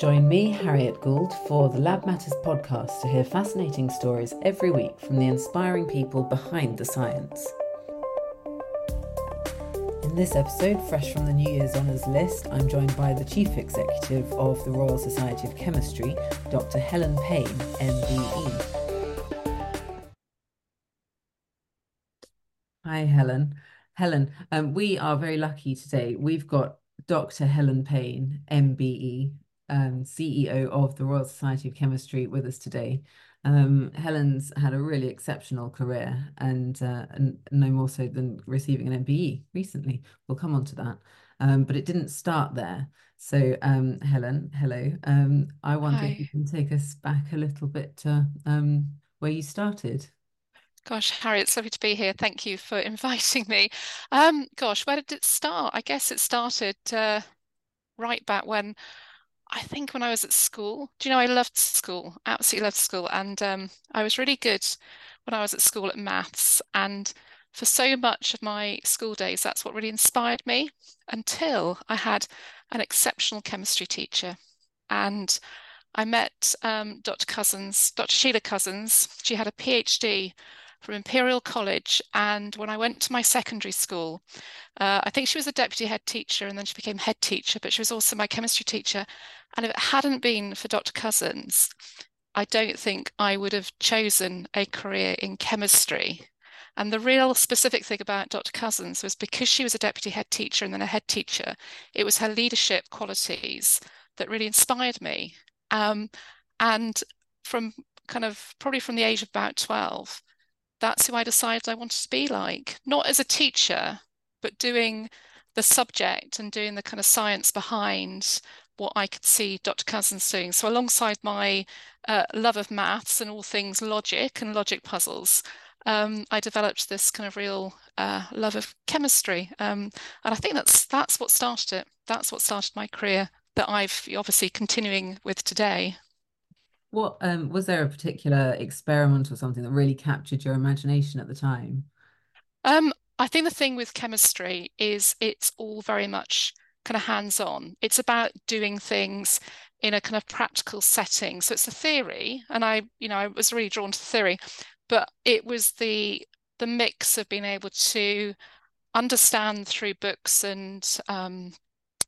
Join me, Harriet Gould, for the Lab Matters podcast to hear fascinating stories every week from the inspiring people behind the science. In this episode, fresh from the New Year's Honours list, I'm joined by the Chief Executive of the Royal Society of Chemistry, Dr. Helen Pain, MBE. Hi, Helen. Helen, um, we are very lucky today. We've got Dr. Helen Pain, MBE, um, CEO of the Royal Society of Chemistry, with us today. Um, Helen's had a really exceptional career and, uh, and no more so than receiving an MBE recently. We'll come on to that. Um, but it didn't start there. So, um, Helen, hello. Um, I wonder Hi. if you can take us back a little bit to um, where you started. Gosh, Harry, it's lovely to be here. Thank you for inviting me. Um, gosh, where did it start? I guess it started uh, right back when I think when I was at school, do you know, I loved school, absolutely loved school. And um, I was really good when I was at school at maths. And for so much of my school days, that's what really inspired me until I had an exceptional chemistry teacher. And I met um, Dr. Cousins, Dr. Sheila Cousins. She had a PhD from Imperial College. And when I went to my secondary school, uh, I think she was a deputy head teacher and then she became head teacher, but she was also my chemistry teacher. And if it hadn't been for Dr. Cousins, I don't think I would have chosen a career in chemistry. And the real specific thing about Dr. Cousins was because she was a deputy head teacher and then a head teacher, it was her leadership qualities that really inspired me. Um, and from kind of probably from the age of about 12, that's who I decided I wanted to be like, not as a teacher, but doing the subject and doing the kind of science behind what I could see Dr. Cousins doing. So alongside my uh, love of maths and all things logic and logic puzzles, um, I developed this kind of real uh, love of chemistry. Um, and I think that's that's what started it. That's what started my career that I've obviously continuing with today. What um, was there a particular experiment or something that really captured your imagination at the time? Um, I think the thing with chemistry is it's all very much kind of hands-on. It's about doing things in a kind of practical setting. So it's a theory, and I, you know, I was really drawn to theory, but it was the the mix of being able to understand through books and um,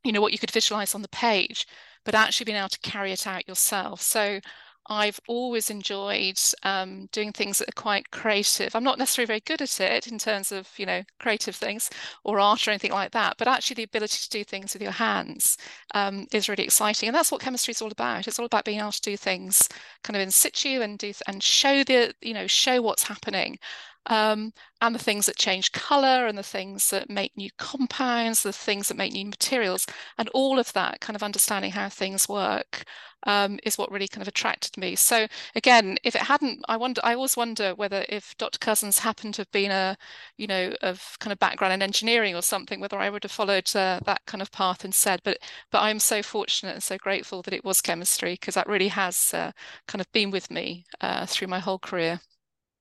you know what you could visualize on the page, but actually being able to carry it out yourself. So I've always enjoyed um, doing things that are quite creative. I'm not necessarily very good at it in terms of, you know, creative things or art or anything like that, but actually the ability to do things with your hands um, is really exciting. And that's what chemistry is all about. It's all about being able to do things kind of in situ and do and show the, you know, show what's happening. Um, and the things that change color and the things that make new compounds, the things that make new materials, and all of that kind of understanding how things work um, is what really kind of attracted me. So again, if it hadn't, I wonder, I always wonder whether if Dr. Cousins happened to have been a, you know, of kind of background in engineering or something, whether I would have followed uh, that kind of path instead. But but I'm so fortunate and so grateful that it was chemistry because that really has uh, kind of been with me uh, through my whole career.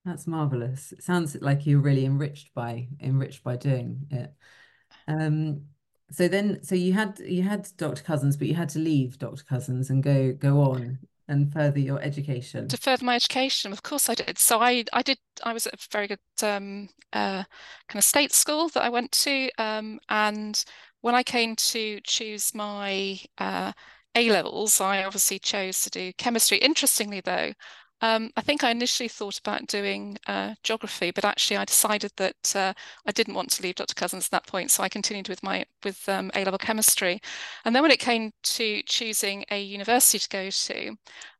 That's marvelous. It sounds like you're really enriched by enriched by doing it. Um, so then so you had you had Dr. Cousins, but you had to leave Dr. Cousins and go go on and further your education. To further my education, of course I did. So I I did I was at a very good um, uh, kind of state school that I went to, um, and when I came to choose my uh, A levels, I obviously chose to do chemistry. Interestingly, though, um, I think I initially thought about doing uh, geography, but actually I decided that uh, I didn't want to leave Dr. Cousins at that point, so I continued with my with um, A-level chemistry. And then when it came to choosing a university to go to,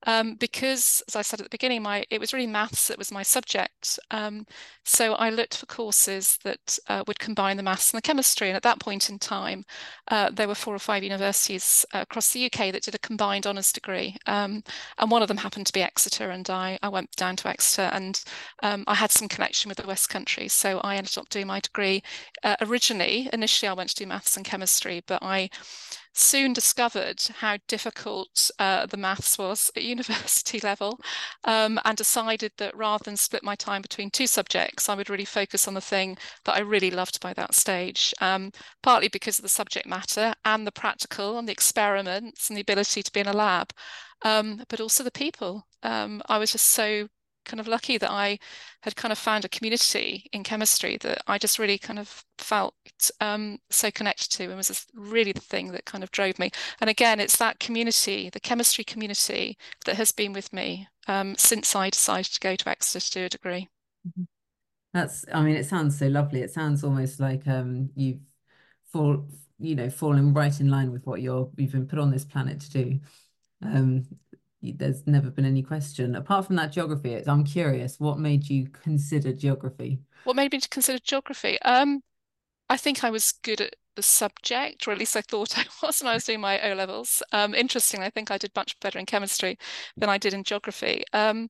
um, because as I said at the beginning, my it was really maths that was my subject. Um, so I looked for courses that uh, would combine the maths and the chemistry. And at that point in time, uh, there were four or five universities uh, across the UK that did a combined honours degree, um, and one of them happened to be Exeter, and I, I went down to Exeter and um, I had some connection with the West Country. So I ended up doing my degree. Uh, originally, initially, I went to do maths physics and chemistry, but I soon discovered how difficult uh, the maths was at university level um, and decided that rather than split my time between two subjects, I would really focus on the thing that I really loved by that stage, um, partly because of the subject matter and the practical and the experiments and the ability to be in a lab, um, but also the people. Um, I was just so kind of lucky that I had kind of found a community in chemistry that I just really kind of felt um, so connected to and was really the thing that kind of drove me. And again, it's that community, the chemistry community that has been with me um, since I decided to go to Exeter to do a degree. Mm-hmm. That's, I mean, it sounds so lovely. It sounds almost like um, you've fall, you know, fallen right in line with what you're, you've been put on this planet to do. Um, there's never been any question. Apart from that geography, I'm curious, what made you consider geography? What made me consider geography? Um, I think I was good at the subject, or at least I thought I was when I was doing my O levels. Um, interestingly, I think I did much better in chemistry than I did in geography. Um,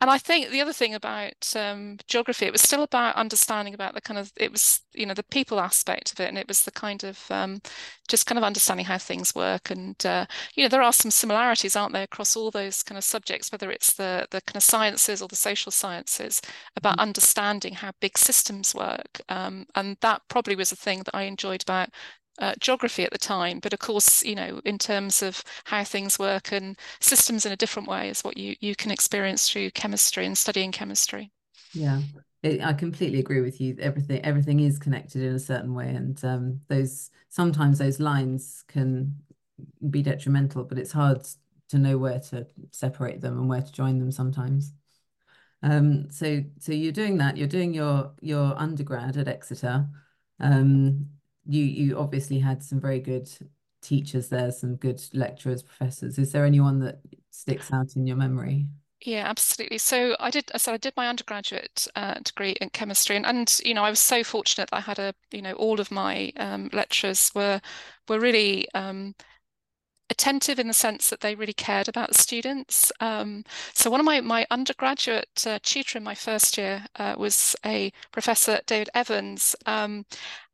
and I think the other thing about um, geography, it was still about understanding about the kind of, it was, you know, the people aspect of it. And it was the kind of, um, just kind of understanding how things work. And, uh, you know, there are some similarities, aren't there, across all those kind of subjects, whether it's the, the kind of sciences or the social sciences, about mm-hmm. understanding how big systems work. Um, and that probably was a thing that I enjoyed about uh, geography at the time, but of course, you know, in terms of how things work and systems in a different way is what you you can experience through chemistry and studying chemistry. Yeah, it, I completely agree with you. Everything everything is connected in a certain way, and um, those sometimes those lines can be detrimental, but it's hard to know where to separate them and where to join them sometimes. Um, so so you're doing that. You're doing your your undergrad at Exeter. Um, you you obviously had some very good teachers there, some good lecturers, professors. Is there anyone that sticks out in your memory? Yeah, absolutely. So I did. So I did my undergraduate uh, degree in chemistry, and and you know I was so fortunate that I had a you know all of my um, lecturers were were really um, attentive in the sense that they really cared about the students. Um, so one of my my undergraduate uh, tutor in my first year uh, was a professor David Evans, um,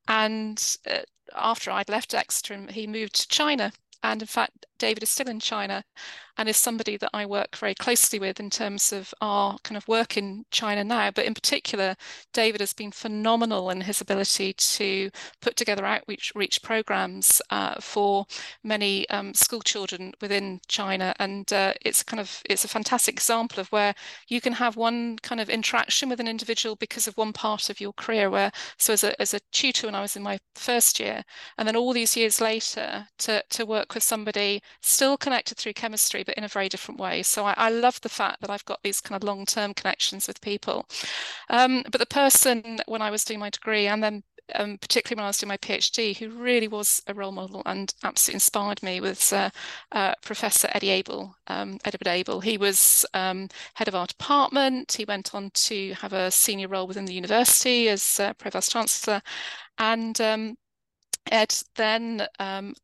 and uh, after I'd left Exeter, he moved to China. And in fact, David is still in China and is somebody that I work very closely with in terms of our kind of work in China now. But in particular, David has been phenomenal in his ability to put together outreach reach programs uh, for many um, school children within China, and uh, it's kind of it's a fantastic example of where you can have one kind of interaction with an individual because of one part of your career. Where so as a as a tutor when I was in my first year, and then all these years later to to work with somebody still connected through chemistry, but in a very different way. So I, I love the fact that I've got these kind of long term connections with people. Um, but the person when I was doing my degree and then um, particularly when I was doing my PhD, who really was a role model and absolutely inspired me was uh, uh, Professor Eddie Abel, um, Edward Abel. He was um, head of our department. He went on to have a senior role within the university as uh, Provost Chancellor. And um, Ed then um,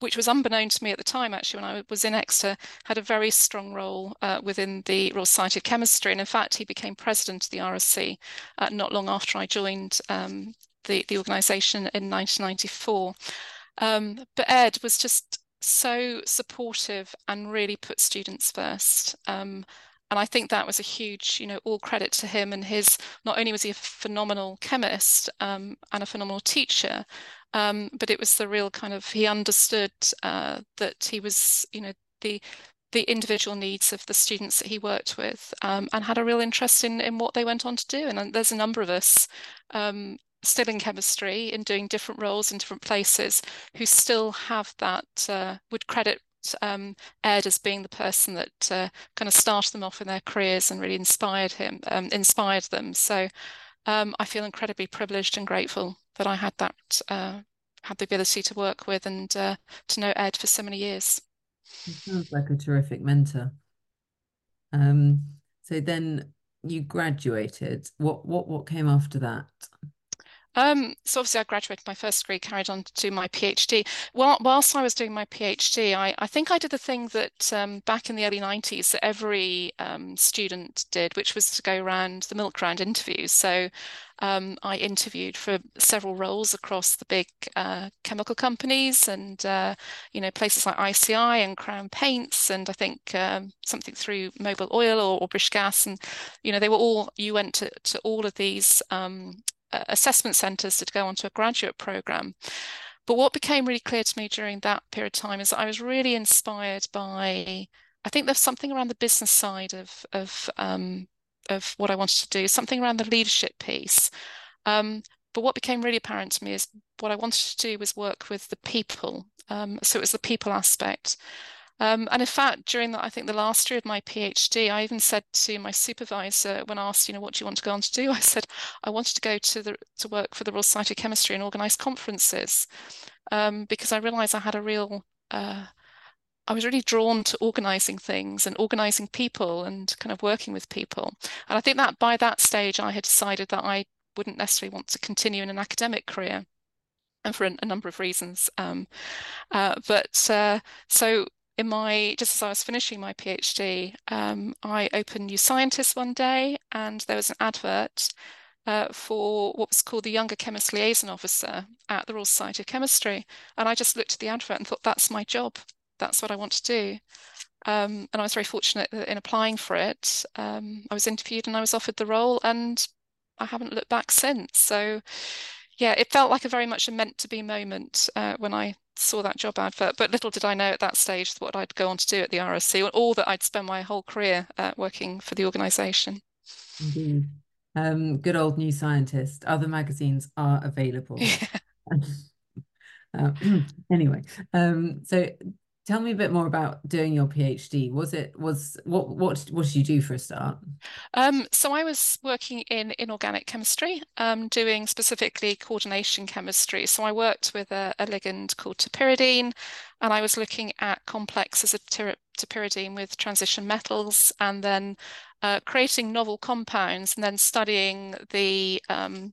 which was unbeknown to me at the time, actually, when I was in Exeter, had a very strong role uh, within the Royal Society of Chemistry. And in fact, he became president of the RSC uh, not long after I joined um, the, the organisation in 1994. Um, but Ed was just so supportive and really put students first. Um, and I think that was a huge, you know, all credit to him and his. Not only was he a phenomenal chemist um, and a phenomenal teacher, um, but it was the real kind of he understood uh, that he was, you know, the the individual needs of the students that he worked with, um, and had a real interest in in what they went on to do. And there's a number of us um, still in chemistry in doing different roles in different places who still have that uh, would credit um, Ed as being the person that uh, kind of started them off in their careers and really inspired him, um, inspired them. So um, I feel incredibly privileged and grateful that I had that, uh, had the ability to work with and uh, to know Ed for so many years. He sounds like a terrific mentor. Um, so then you graduated. What what what came after that? Um, so obviously I graduated my first degree, carried on to do my PhD. Whilst I was doing my PhD, I, I think I did the thing that um, back in the early 90s that every um, student did, which was to go around the milk round interviews. So um, I interviewed for several roles across the big uh, chemical companies and uh, you know places like ICI and Crown Paints and I think um, something through Mobil Oil or, or, British Gas and you know they were all you went to, to all of these um, assessment centres to go onto a graduate program. But what became really clear to me during that period of time is that I was really inspired by, I think there's something around the business side of, of, um, of what I wanted to do, something around the leadership piece. Um, but what became really apparent to me is what I wanted to do was work with the people. Um, so it was the people aspect. Um, and in fact, during that, I think the last year of my PhD, I even said to my supervisor when asked, you know, what do you want to go on to do? I said, I wanted to go to the to work for the Royal Society of Chemistry and organise conferences um, because I realised I had a real uh, I was really drawn to organising things and organising people and kind of working with people. And I think that by that stage, I had decided that I wouldn't necessarily want to continue in an academic career and for a, a number of reasons. Um, uh, but uh, so in my just as I was finishing my PhD, um, I opened New Scientist one day, and there was an advert uh, for what was called the Younger Chemist Liaison Officer at the Royal Society of Chemistry, and I just looked at the advert and thought, "That's my job. That's what I want to do." Um, and I was very fortunate in applying for it. Um, I was interviewed and I was offered the role, and I haven't looked back since. So, yeah, it felt like a very much a meant to be moment uh, when I saw that job advert, but little did I know at that stage what I'd go on to do at the RSC, or that I'd spend my whole career uh, working for the organisation. Indeed. Um, good old New Scientist. Other magazines are available. Yeah. uh, anyway, um, so tell me a bit more about doing your PhD. Was it was what what what did you do for a start? Um, so I was working in inorganic chemistry, um, doing specifically coordination chemistry. So I worked with a, a ligand called terpyridine, and I was looking at complexes of terpyridine with transition metals, and then uh, creating novel compounds and then studying the, um,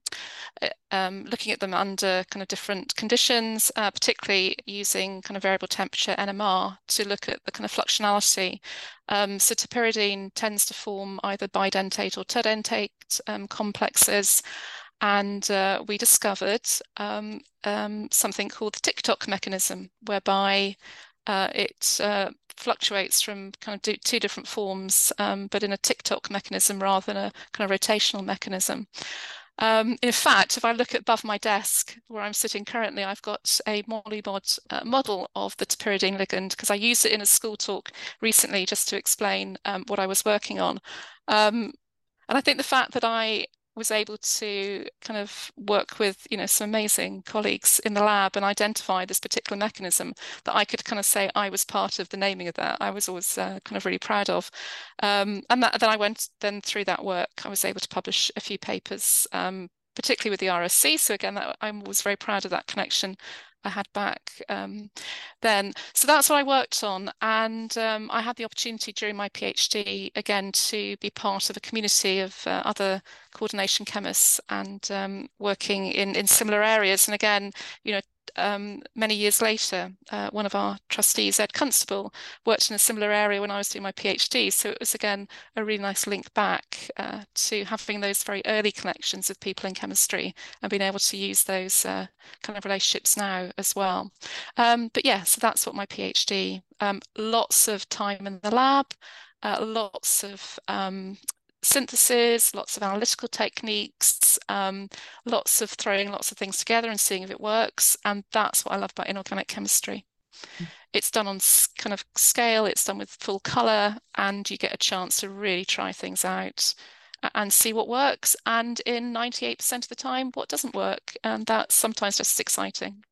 uh, um, looking at them under kind of different conditions, uh, particularly using kind of variable temperature NMR to look at the kind of fluxionality. Um, so terpyridine tends to form either bidentate or terdentate um, complexes. And uh, we discovered um, um, something called the TikTok mechanism, whereby uh, it uh, fluctuates from kind of two different forms, um, but in a TikTok mechanism rather than a kind of rotational mechanism. Um, in fact, if I look above my desk where I'm sitting currently, I've got a Molymod uh, model of the terpyridine ligand because I used it in a school talk recently just to explain um, what I was working on. Um, and I think the fact that I was able to kind of work with you know some amazing colleagues in the lab and identify this particular mechanism that I could kind of say I was part of the naming of that I was always uh, kind of really proud of. Um, and that, then I went then through that work I was able to publish a few papers um, particularly with the RSC so again that, I was very proud of that connection I had back um, then. So that's what I worked on. And um, I had the opportunity during my PhD, again, to be part of a community of uh, other coordination chemists and um, working in, in similar areas. And again, you know, um, many years later, uh, one of our trustees, Ed Constable, worked in a similar area when I was doing my PhD. So it was again a really nice link back uh, to having those very early connections with people in chemistry and being able to use those uh, kind of relationships now as well. Um, but yeah, so that's what my PhD. Um, lots of time in the lab, uh, lots of um, synthesis, lots of analytical techniques, um, lots of throwing lots of things together and seeing if it works. And that's what I love about inorganic chemistry. Mm. It's done on kind of scale, it's done with full color, and you get a chance to really try things out and see what works. And in 98% of the time, what doesn't work. And that's sometimes just as exciting.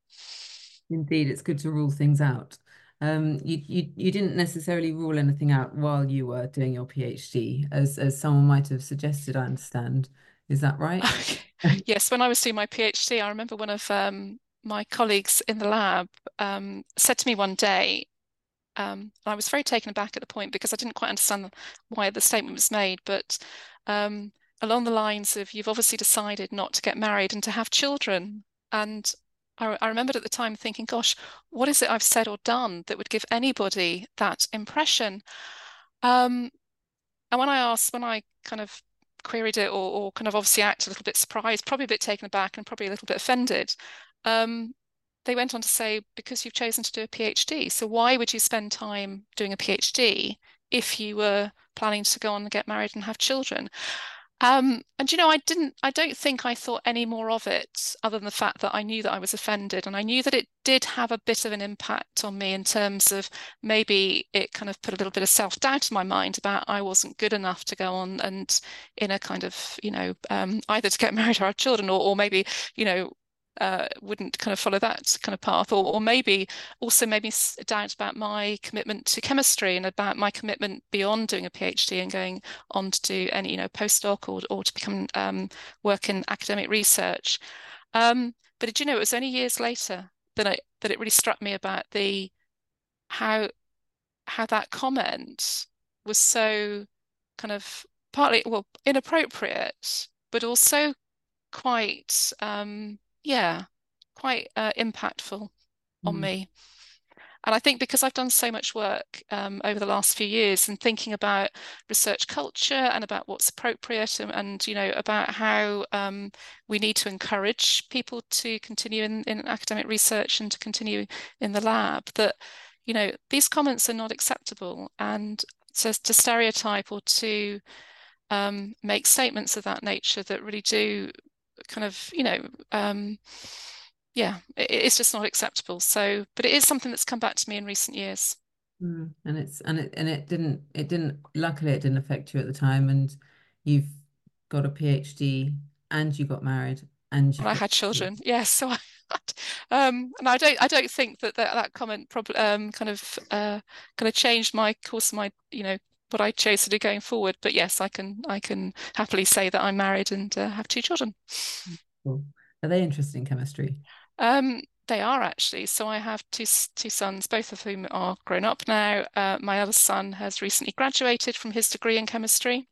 Indeed, it's good to rule things out. Um, you, you you didn't necessarily rule anything out while you were doing your PhD, as as someone might have suggested. I understand. Is that right? yes. When I was doing my PhD, I remember one of um, my colleagues in the lab um, said to me one day, um, I was very taken aback at the point because I didn't quite understand why the statement was made, but um, along the lines of you've obviously decided not to get married and to have children. And I, I remembered at the time thinking, gosh, what is it I've said or done that would give anybody that impression? Um, and when I asked, when I kind of queried it or, or kind of obviously acted a little bit surprised, probably a bit taken aback and probably a little bit offended, um, they went on to say, because you've chosen to do a PhD. So why would you spend time doing a PhD if you were planning to go on and get married and have children? Um, and you know, I didn't, I don't think I thought any more of it other than the fact that I knew that I was offended and I knew that it did have a bit of an impact on me in terms of maybe it kind of put a little bit of self-doubt in my mind about I wasn't good enough to go on and in a kind of, you know, um, either to get married or have children or, or maybe, you know, uh, wouldn't kind of follow that kind of path, or, or maybe also maybe doubt about my commitment to chemistry and about my commitment beyond doing a PhD and going on to do any, you know, postdoc or, or to become um, work in academic research. Um, but did you know it was only years later that I that it really struck me about the how how that comment was so kind of partly well inappropriate, but also quite um, yeah, quite uh, impactful on Mm. me. And I think because I've done so much work um, over the last few years and thinking about research culture and about what's appropriate and, and you know about how um, we need to encourage people to continue in, in academic research and to continue in the lab, that you know these comments are not acceptable and to, to stereotype or to um, make statements of that nature that really do kind of, you know, um, yeah, it, it's just not acceptable. So, but it is something that's come back to me in recent years. Mm. And it's and it and it didn't it didn't luckily it didn't affect you at the time and you've got a PhD and you got married and you've I had children, yes. So I, um, and I don't, I don't think that that, that comment probably um, kind of uh, kind of changed my course, of my, you know, what I chose to do going forward. But yes, I can, I can happily say that I'm married and uh, have two children. Cool. Are they interested in chemistry? Um, they are actually. So I have two two sons, both of whom are grown up now. Uh, my other son has recently graduated from his degree in chemistry.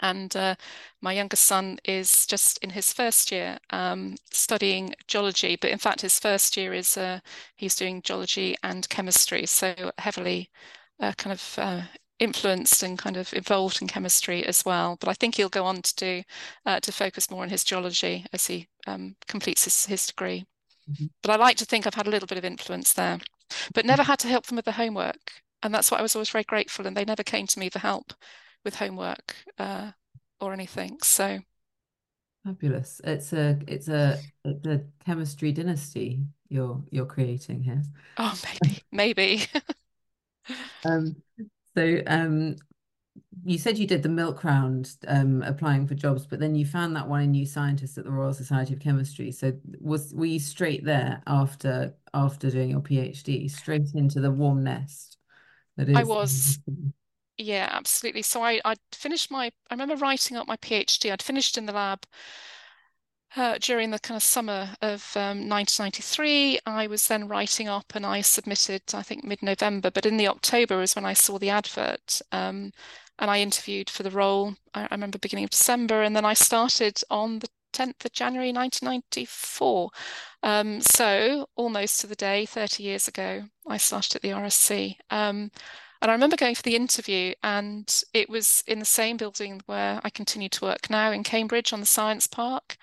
And uh, my youngest son is just in his first year um, studying geology, but in fact, his first year is uh, he's doing geology and chemistry, so heavily uh, kind of uh, influenced and kind of involved in chemistry as well. But I think he'll go on to do uh, to focus more on his geology as he um, completes his, his degree. Mhm. But I like to think I've had a little bit of influence there, but never had to help them with the homework. And that's what I was always very grateful. And they never came to me for help with homework uh, or anything. So Fabulous. It's a it's a it's a chemistry dynasty you're you're creating here. oh, maybe, maybe. Um, so um, you said you did the milk round um, applying for jobs, but then you found that one in New Scientist at the Royal Society of Chemistry. So was were you straight there after after doing your PhD, straight into the warm nest that I was, yeah, absolutely. So I I'd finished my I remember writing up my PhD. I'd finished in the lab uh, during the kind of summer of um, 1993. I was then writing up and I submitted, I think, mid-November, but in the October is when I saw the advert. Um, and I interviewed for the role. I, I remember beginning of December, and then I started on the 10th of January 1994. Um, so almost to the day, 30 years ago, I started at the RSC. Um, and I remember going for the interview, and it was in the same building where I continue to work now in Cambridge on the Science Park.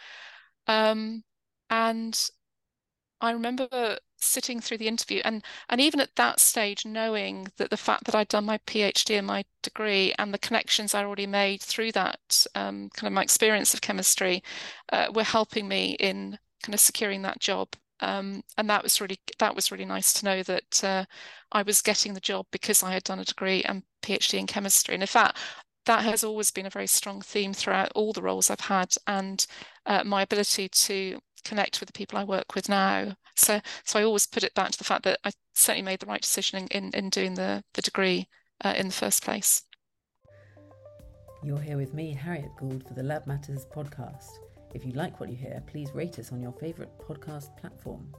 Um, and I remember sitting through the interview and and even at that stage knowing that the fact that I'd done my PhD and my degree and the connections I already made through that um, kind of my experience of chemistry uh, were helping me in kind of securing that job. Um, and that was really that was really nice to know that uh, I was getting the job because I had done a degree and PhD in chemistry. And in fact, that has always been a very strong theme throughout all the roles I've had and uh, my ability to connect with the people I work with now. So, so I always put it back to the fact that I certainly made the right decision in, in, in doing the, the degree uh, in the first place. You're here with me, Harriet Gould, for the Lab Matters podcast. If you like what you hear, please rate us on your favourite podcast platform.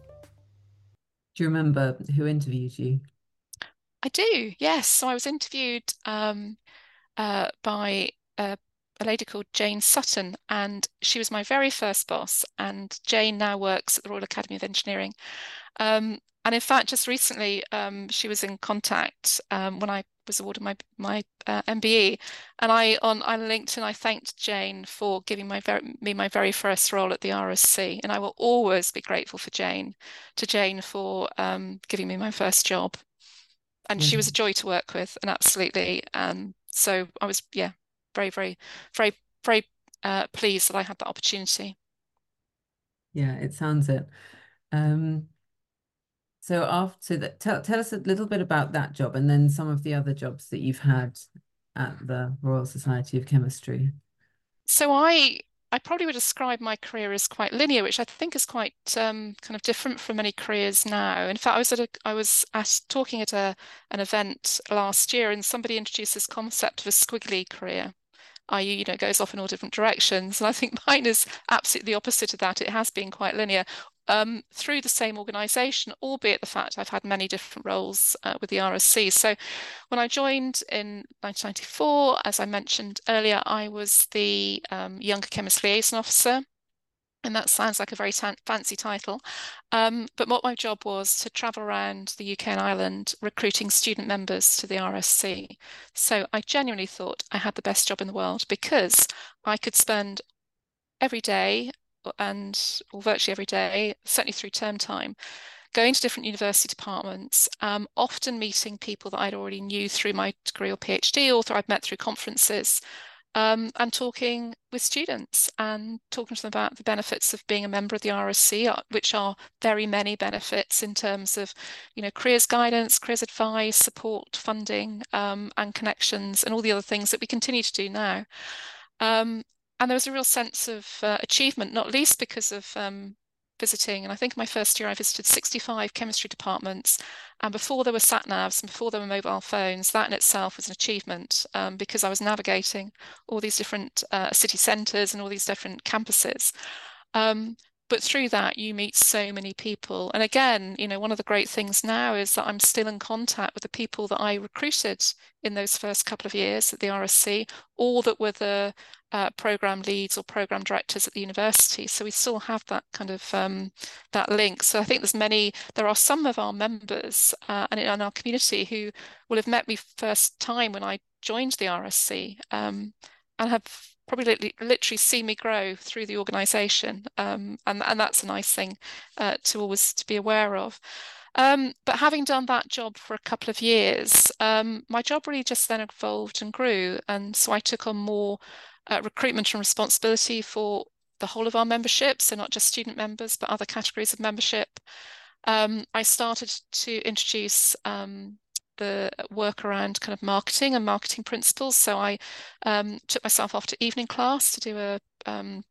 Do you remember who interviewed you? I do, yes. So I was interviewed um, uh, by a, a lady called Jane Sutton, and she was my very first boss. And Jane now works at the Royal Academy of Engineering. Um, and in fact, just recently, um, she was in contact um, when I was awarded my my uh, MBE, and I on on LinkedIn I thanked Jane for giving my very, me my very first role at the RSC, and I will always be grateful for Jane to Jane for um, giving me my first job. And mm-hmm. she was a joy to work with, and absolutely. Um, so I was yeah very very very very uh, pleased that I had that opportunity. Yeah, it sounds it. Um, so after that, tell tell us a little bit about that job and then some of the other jobs that you've had at the Royal Society of Chemistry. So I I probably would describe my career as quite linear, which I think is quite um, kind of different from many careers now. In fact, I was at a, I was at, talking at a an event last year, and somebody introduced this concept of a squiggly career i.e., you know, goes off in all different directions. And I think mine is absolutely the opposite of that. It has been quite linear um, through the same organisation, albeit the fact I've had many different roles uh, with the RSC. So when I joined in 1994, as I mentioned earlier, I was the um, Younger Chemist Liaison Officer. And that sounds like a very fancy title. Um, but what my job was to travel around the UK and Ireland recruiting student members to the RSC. So I genuinely thought I had the best job in the world because I could spend every day and or virtually every day, certainly through term time, going to different university departments, um, often meeting people that I'd already knew through my degree or PhD, or I'd met through conferences, um, and talking with students and talking to them about the benefits of being a member of the RSC, uh, which are very many benefits in terms of, you know, careers guidance, careers advice, support, funding, um, and connections, and all the other things that we continue to do now. Um, and there was a real sense of uh, achievement, not least because of um, visiting. And I think my first year I visited 65 chemistry departments. And before there were sat navs and before there were mobile phones, that in itself was an achievement um, because I was navigating all these different uh, city centres and all these different campuses. Um, but through that you meet so many people. And again you know one of the great things now is that i'm still in contact with the people that i recruited in those first couple of years at the rsc or that were the uh, program leads or program directors at the university. So we still have that kind of um, that link. So i think there's many there are some of our members uh, and in our community who will have met me first time when i joined the rsc um, and have probably literally see me grow through the organization um, and, and that's a nice thing uh, to always to be aware of. Um, but having done that job for a couple of years um, my job really just then evolved and grew and so I took on more uh, recruitment and responsibility for the whole of our membership so not just student members but other categories of membership. Um, I started to introduce um, the work around kind of marketing and marketing principles. So I um, took myself off to evening class to do a um,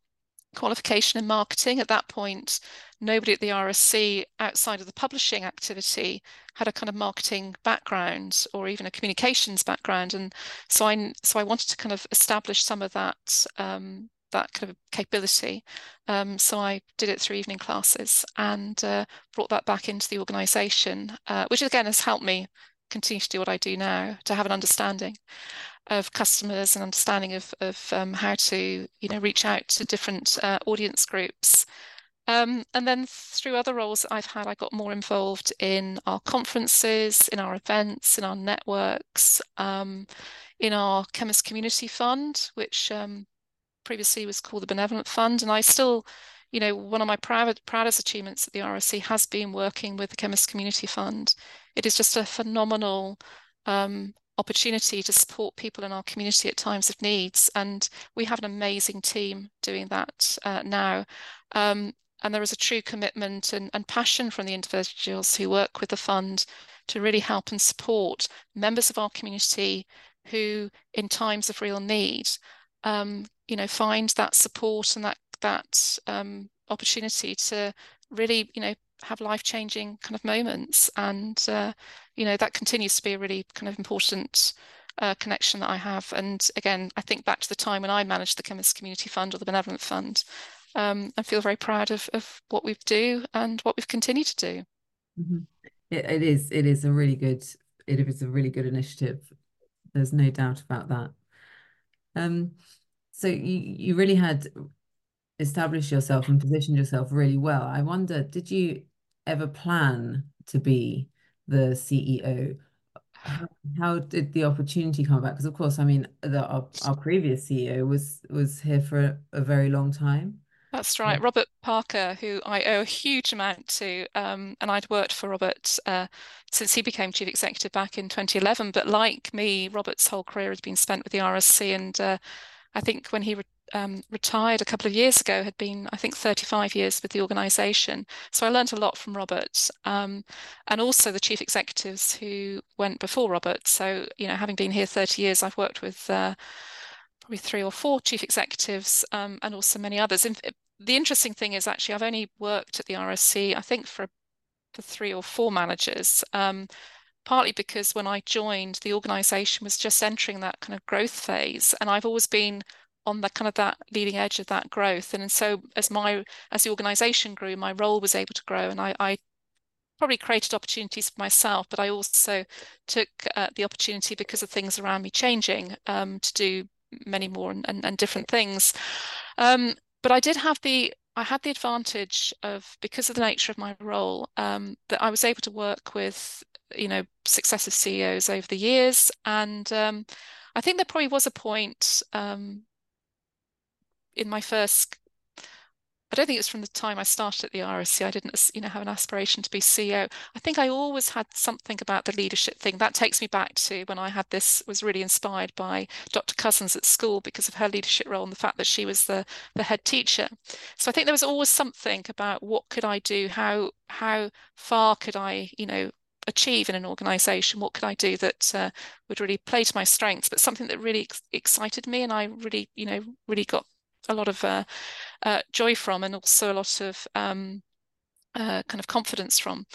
qualification in marketing. At that point, nobody at the RSC outside of the publishing activity had a kind of marketing background or even a communications background. And so I so I wanted to kind of establish some of that um, that kind of capability. Um, so I did it through evening classes and uh, brought that back into the organisation, uh, which again has helped me continue to do what I do now, to have an understanding of customers and understanding of, of um, how to you know reach out to different uh, audience groups. Um, and then through other roles I've had, I got more involved in our conferences, in our events, in our networks, um, in our Chemist Community Fund, which um, previously was called the Benevolent Fund. And I still you know, one of my proud, proudest achievements at the RSC has been working with the Chemist Community Fund. It is just a phenomenal um, opportunity to support people in our community at times of needs. And we have an amazing team doing that uh, now. Um, and there is a true commitment and, and passion from the individuals who work with the fund to really help and support members of our community who, in times of real need, um, you know, find that support and that that um, opportunity to really, you know, have life-changing kind of moments. And, uh, you know, that continues to be a really kind of important uh, connection that I have. And again, I think back to the time when I managed the Chemist Community Fund or the Benevolent Fund, um, and feel very proud of, of what we do and what we've continued to do. Mm-hmm. It, it is, it is a really good, it is a really good initiative. There's no doubt about that. Um, So you you really had established yourself and positioned yourself really well. I wonder, did you ever plan to be the CEO? How, how did the opportunity come about? Because of course, I mean, the, our, our previous CEO was was here for a, a very long time. That's right. Robert Parker, who I owe a huge amount to, um, and I'd worked for Robert uh, since he became chief executive back in 2011. But like me, Robert's whole career has been spent with the RSC, and uh, I think when he re um, retired a couple of years ago, had been I think 35 years with the organisation. So I learned a lot from Robert, um, and also the chief executives who went before Robert. So you know, having been here 30 years, I've worked with. Uh, probably three or four chief executives um, and also many others. And the interesting thing is actually I've only worked at the RSC, I think for, for three or four managers, um, partly because when I joined, the organization was just entering that kind of growth phase. And I've always been on the kind of that leading edge of that growth. And, and so as my as the organization grew, my role was able to grow. And I, I probably created opportunities for myself, but I also took uh, the opportunity because of things around me changing um, to do many more and, and, and different things. Um, but I did have the I had the advantage of because of the nature of my role um, that I was able to work with you know successive CEOs over the years, and um, I think there probably was a point um, in my first I don't think it's from the time I started at the RSC. I didn't, you know, have an aspiration to be CEO. I think I always had something about the leadership thing. That takes me back to when I had this, was really inspired by Dr. Cousins at school because of her leadership role and the fact that she was the, the head teacher. So I think there was always something about what could I do? How, how far could I, you know, achieve in an organization? What could I do that uh, would really play to my strengths, but something that really ex excited me and I really, you know, really got a lot of uh, uh, joy from and also a lot of um, uh, kind of confidence from.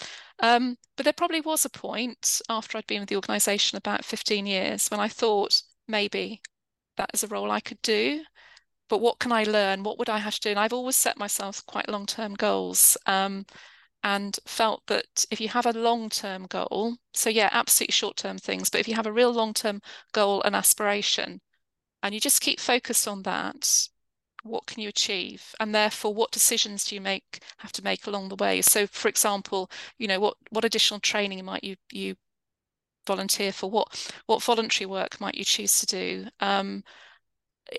Um, but there probably was a point after I'd been with the organization about 15 years when I thought maybe that is a role I could do. But what can I learn? What would I have to do? And I've always set myself quite long term goals. Um, and felt that if you have a long-term goal, so yeah, absolutely short-term things, but if you have a real long-term goal and aspiration, and you just keep focused on that, what can you achieve? And therefore what decisions do you make have to make along the way? So for example you know what what additional training might you you volunteer for? What what voluntary work might you choose to do? Um,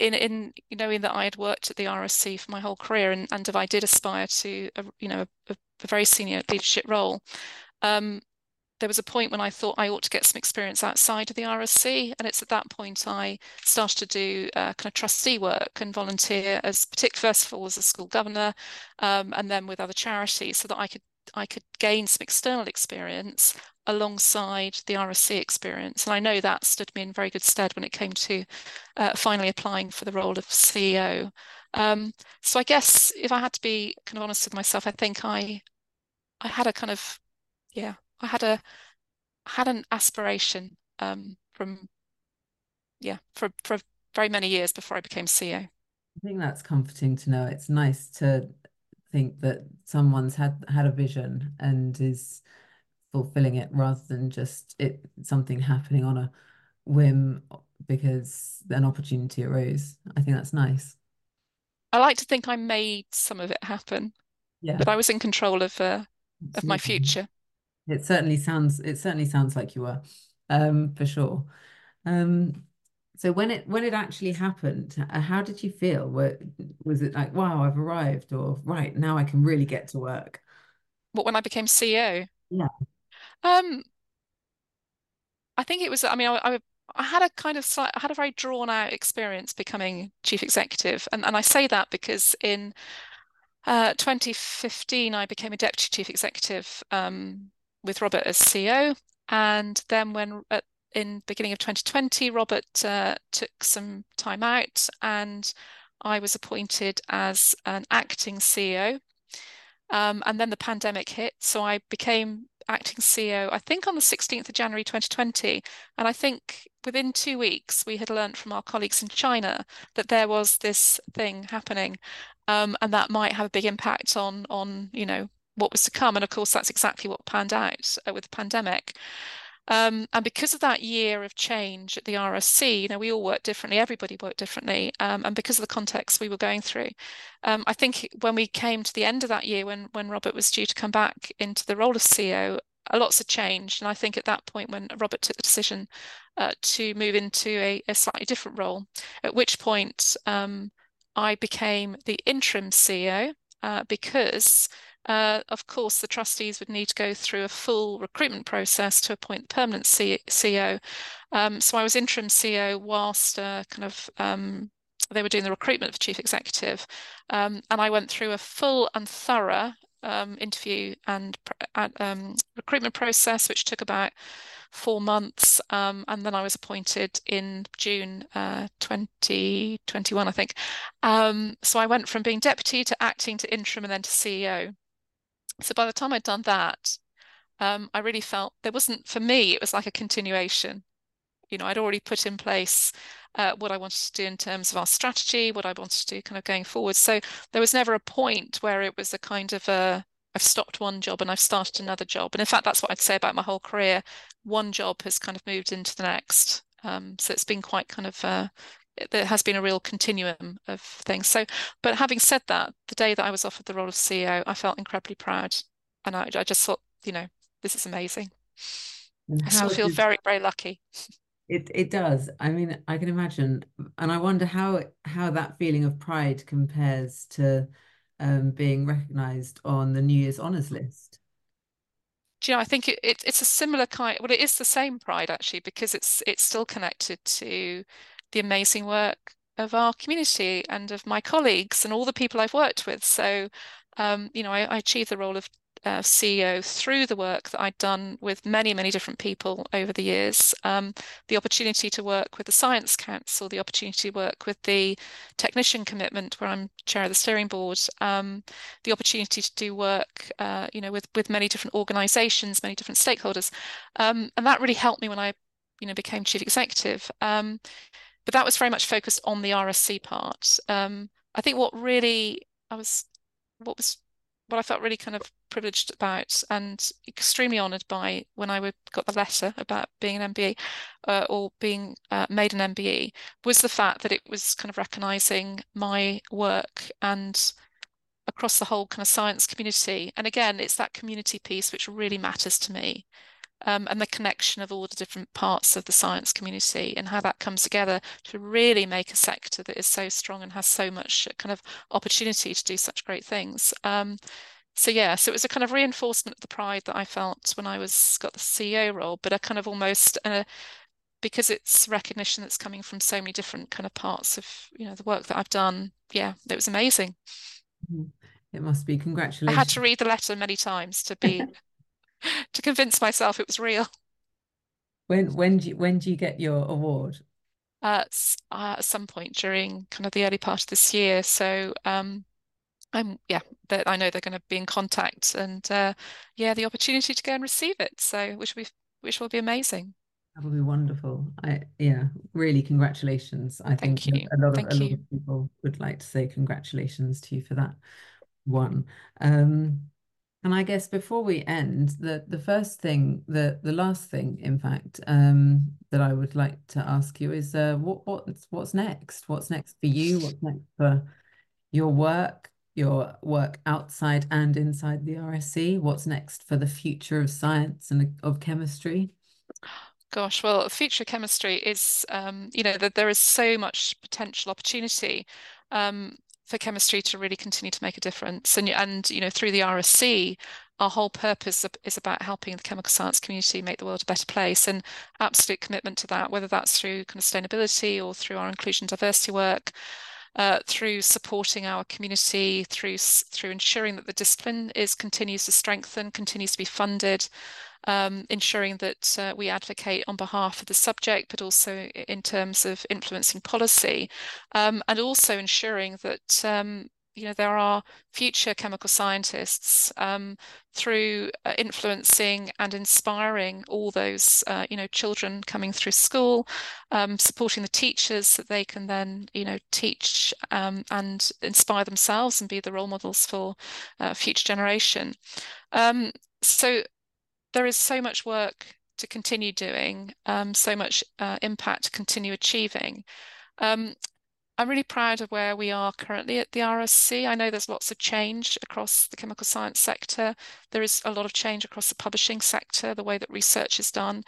in in knowing that I had worked at the RSC for my whole career and, and if I did aspire to a, you know a, a very senior leadership role um, there was a point when I thought I ought to get some experience outside of the RSC, and it's at that point I started to do uh, kind of trustee work and volunteer as, particularly first of all as a school governor, um, and then with other charities, so that I could I could gain some external experience alongside the RSC experience, and I know that stood me in very good stead when it came to uh, finally applying for the role of CEO. Um, so I guess if I had to be kind of honest with myself, I think I I had a kind of yeah I had a had an aspiration um, from yeah for for very many years before I became CEO. I think that's comforting to know. It's nice to think that someone's had had a vision and is fulfilling it rather than just it something happening on a whim because an opportunity arose. I think that's nice. I like to think I made some of it happen. Yeah. That I was in control of uh, of my future. It certainly sounds it certainly sounds like you were, um, for sure. Um, so when it when it actually happened, uh, how did you feel? Were, was it like, wow, I've arrived, or right now I can really get to work? What when I became CEO? Yeah. Um, I think it was. I mean, I, I I had a kind of slight, I had a very drawn out experience becoming chief executive, and and I say that because in uh, 2015 I became a deputy chief executive um, with Robert as CEO. And then when at, in beginning of 2020, Robert uh, took some time out and I was appointed as an acting CEO. Um, and then the pandemic hit. So I became acting CEO, I think on the 16th of January 2020. And I think within two weeks, we had learned from our colleagues in China that there was this thing happening. Um, and that might have a big impact on, on, you know, what was to come. And of course, that's exactly what panned out uh, with the pandemic. Um, and because of that year of change at the RSC, you know, we all worked differently, everybody worked differently. Um, and because of the context we were going through, um, I think when we came to the end of that year, when when Robert was due to come back into the role of CEO, lots had changed. And I think at that point, when Robert took the decision uh, to move into a, a, slightly different role, at which point um, I became the interim CEO uh, because uh, of course, the trustees would need to go through a full recruitment process to appoint the permanent C CEO. Um, so I was interim CEO whilst uh, kind of um, they were doing the recruitment for chief executive, um, and I went through a full and thorough um, interview and um, recruitment process, which took about four months. Um, and then I was appointed in June uh, 2021, I think. Um, so I went from being deputy to acting to interim and then to CEO. So by the time I'd done that, um, I really felt there wasn't, for me, it was like a continuation. You know, I'd already put in place uh, what I wanted to do in terms of our strategy, what I wanted to do kind of going forward. So there was never a point where it was a kind of a, I've stopped one job and I've started another job. And in fact, that's what I'd say about my whole career. One job has kind of moved into the next. Um, so it's been quite kind of uh, there has been a real continuum of things. So, but having said that, the day that I was offered the role of CEO, I felt incredibly proud, and I, I just thought, you know, this is amazing. And I still feel did, very, very lucky. It it does. I mean, I can imagine, and I wonder how how that feeling of pride compares to um, being recognised on the New Year's Honours List. Do you know, I think it, it, it's a similar kind. Well, it is the same pride actually because it's it's still connected to the amazing work of our community and of my colleagues and all the people I've worked with. So, um, you know, I, I achieved the role of uh, CEO through the work that I'd done with many, many different people over the years. Um, the opportunity to work with the Science Council, the opportunity to work with the Technician Commitment, where I'm chair of the steering board, um, the opportunity to do work, uh, you know, with with many different organisations, many different stakeholders, um, and that really helped me when I, you know, became chief executive. But that was very much focused on the RSC part. Um, I think what really I was, what was, what I felt really kind of privileged about and extremely honoured by when I got the letter about being an MBE uh, or being uh, made an MBE was the fact that it was kind of recognising my work and across the whole kind of science community. And again, it's that community piece which really matters to me um, and the connection of all the different parts of the science community and how that comes together to really make a sector that is so strong and has so much kind of opportunity to do such great things. Um, so yeah, so it was a kind of reinforcement of the pride that I felt when I was got the CEO role, but a kind of almost uh, because it's recognition that's coming from so many different kind of parts of you know the work that I've done. Yeah, it was amazing. Mm-hmm. It must be congratulations. I had to read the letter many times to be to convince myself it was real. When when do you, when do you get your award? Uh, uh, at some point during kind of the early part of this year. So um, I'm yeah, that I know they're going to be in contact, and uh, yeah, the opportunity to go and receive it. So which will be which will be amazing. That will be wonderful. I yeah, really congratulations. I Thank think you. a lot of Thank a lot of people would like to say congratulations to you for that one. Um, and I guess before we end, the the first thing, the the last thing, in fact, um, that I would like to ask you is, uh, what what's what's next? What's next for you? What's next for your work, your work outside and inside the RSC? What's next for the future of science and of chemistry? Gosh, well, future chemistry is, um, you know, that there is so much potential opportunity. Um, for chemistry to really continue to make a difference. And, and you know, through the RSC, our whole purpose is about helping the chemical science community make the world a better place and absolute commitment to that, whether that's through kind of sustainability or through our inclusion diversity work, uh, through supporting our community, through through ensuring that the discipline is continues to strengthen, continues to be funded, um, ensuring that uh, we advocate on behalf of the subject, but also in terms of influencing policy, um, and also ensuring that um, you know there are future chemical scientists um, through uh, influencing and inspiring all those uh, you know children coming through school um, supporting the teachers that they can then you know teach um, and inspire themselves and be the role models for uh, future generation. Um, so there is so much work to continue doing, um, so much uh, impact to continue achieving. Um, I'm really proud of where we are currently at the RSC. I know there's lots of change across the chemical science sector. There is a lot of change across the publishing sector, the way that research is done.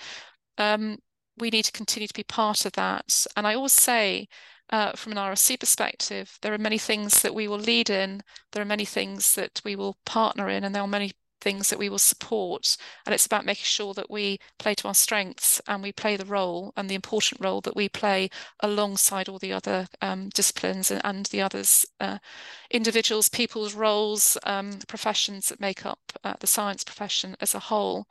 Um, we need to continue to be part of that. And I always say, uh, from an RSC perspective, there are many things that we will lead in, there are many things that we will partner in, and there are many things that we will support. And it's about making sure that we play to our strengths and we play the role and the important role that we play alongside all the other um, disciplines and, and, the others, uh, individuals, people's roles, um, professions that make up uh, the science profession as a whole.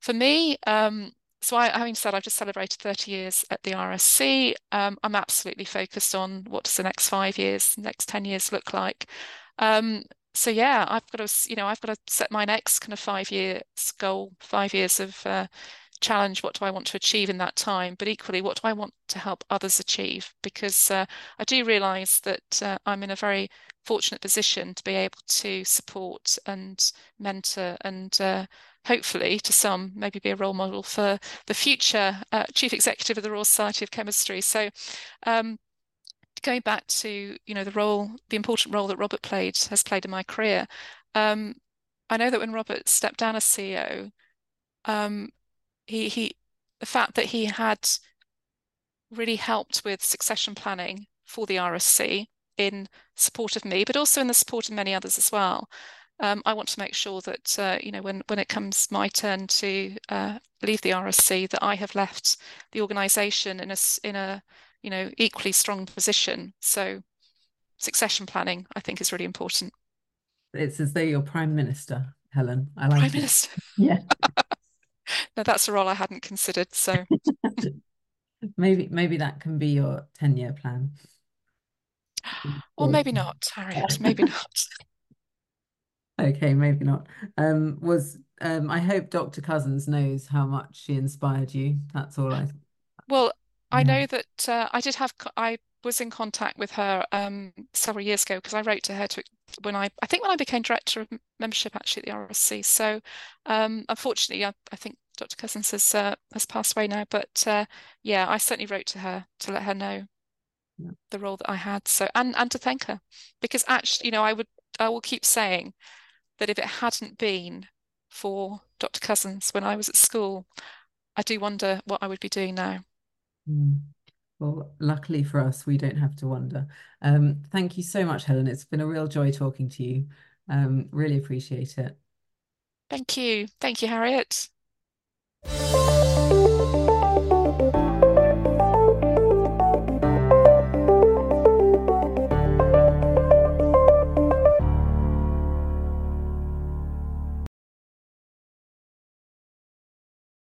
For me, um, so I, having said I've just celebrated 30 years at the RSC, um, I'm absolutely focused on what does the next five years, next 10 years look like. Um, so yeah, I've got to, you know, I've got to set my next kind of five years goal, five years of uh, challenge. What do I want to achieve in that time? But equally, what do I want to help others achieve? Because uh, I do realise that uh, I'm in a very fortunate position to be able to support and mentor and uh, hopefully to some maybe be a role model for the future uh, chief executive of the Royal Society of Chemistry. So um, going back to you know the role, the important role that Robert played has played in my career. Um, I know that when Robert stepped down as CEO, um, he he the fact that he had really helped with succession planning for the RSC in support of me, but also in the support of many others as well. Um, I want to make sure that uh, you know when when it comes my turn to uh, leave the RSC, that I have left the organisation in a in a you know, equally strong position. So succession planning, I think, is really important. It's as though you're prime minister, Helen. I like prime it. minister. Yeah. no, that's a role I hadn't considered. So maybe maybe that can be your 10-year plan. Or maybe not, Harriet. Maybe not. okay, maybe not. Um, was um, I hope Dr. Cousins knows how much she inspired you. That's all I. Well, I know that uh, I did have I was in contact with her um, several years ago because I wrote to her to when I I think when I became director of membership actually at the RSC. So um, unfortunately, I, I, think Dr. Cousins has uh, has passed away now. But uh, yeah, I certainly wrote to her to let her know yeah. the role that I had. So and and to thank her because actually, you know, I would I will keep saying that if it hadn't been for Dr. Cousins when I was at school, I do wonder what I would be doing now. Hmm. Well, luckily for us, we don't have to wonder. Um, thank you so much, Helen. It's been a real joy talking to you. Um, really appreciate it. Thank you. Thank you, Harriet.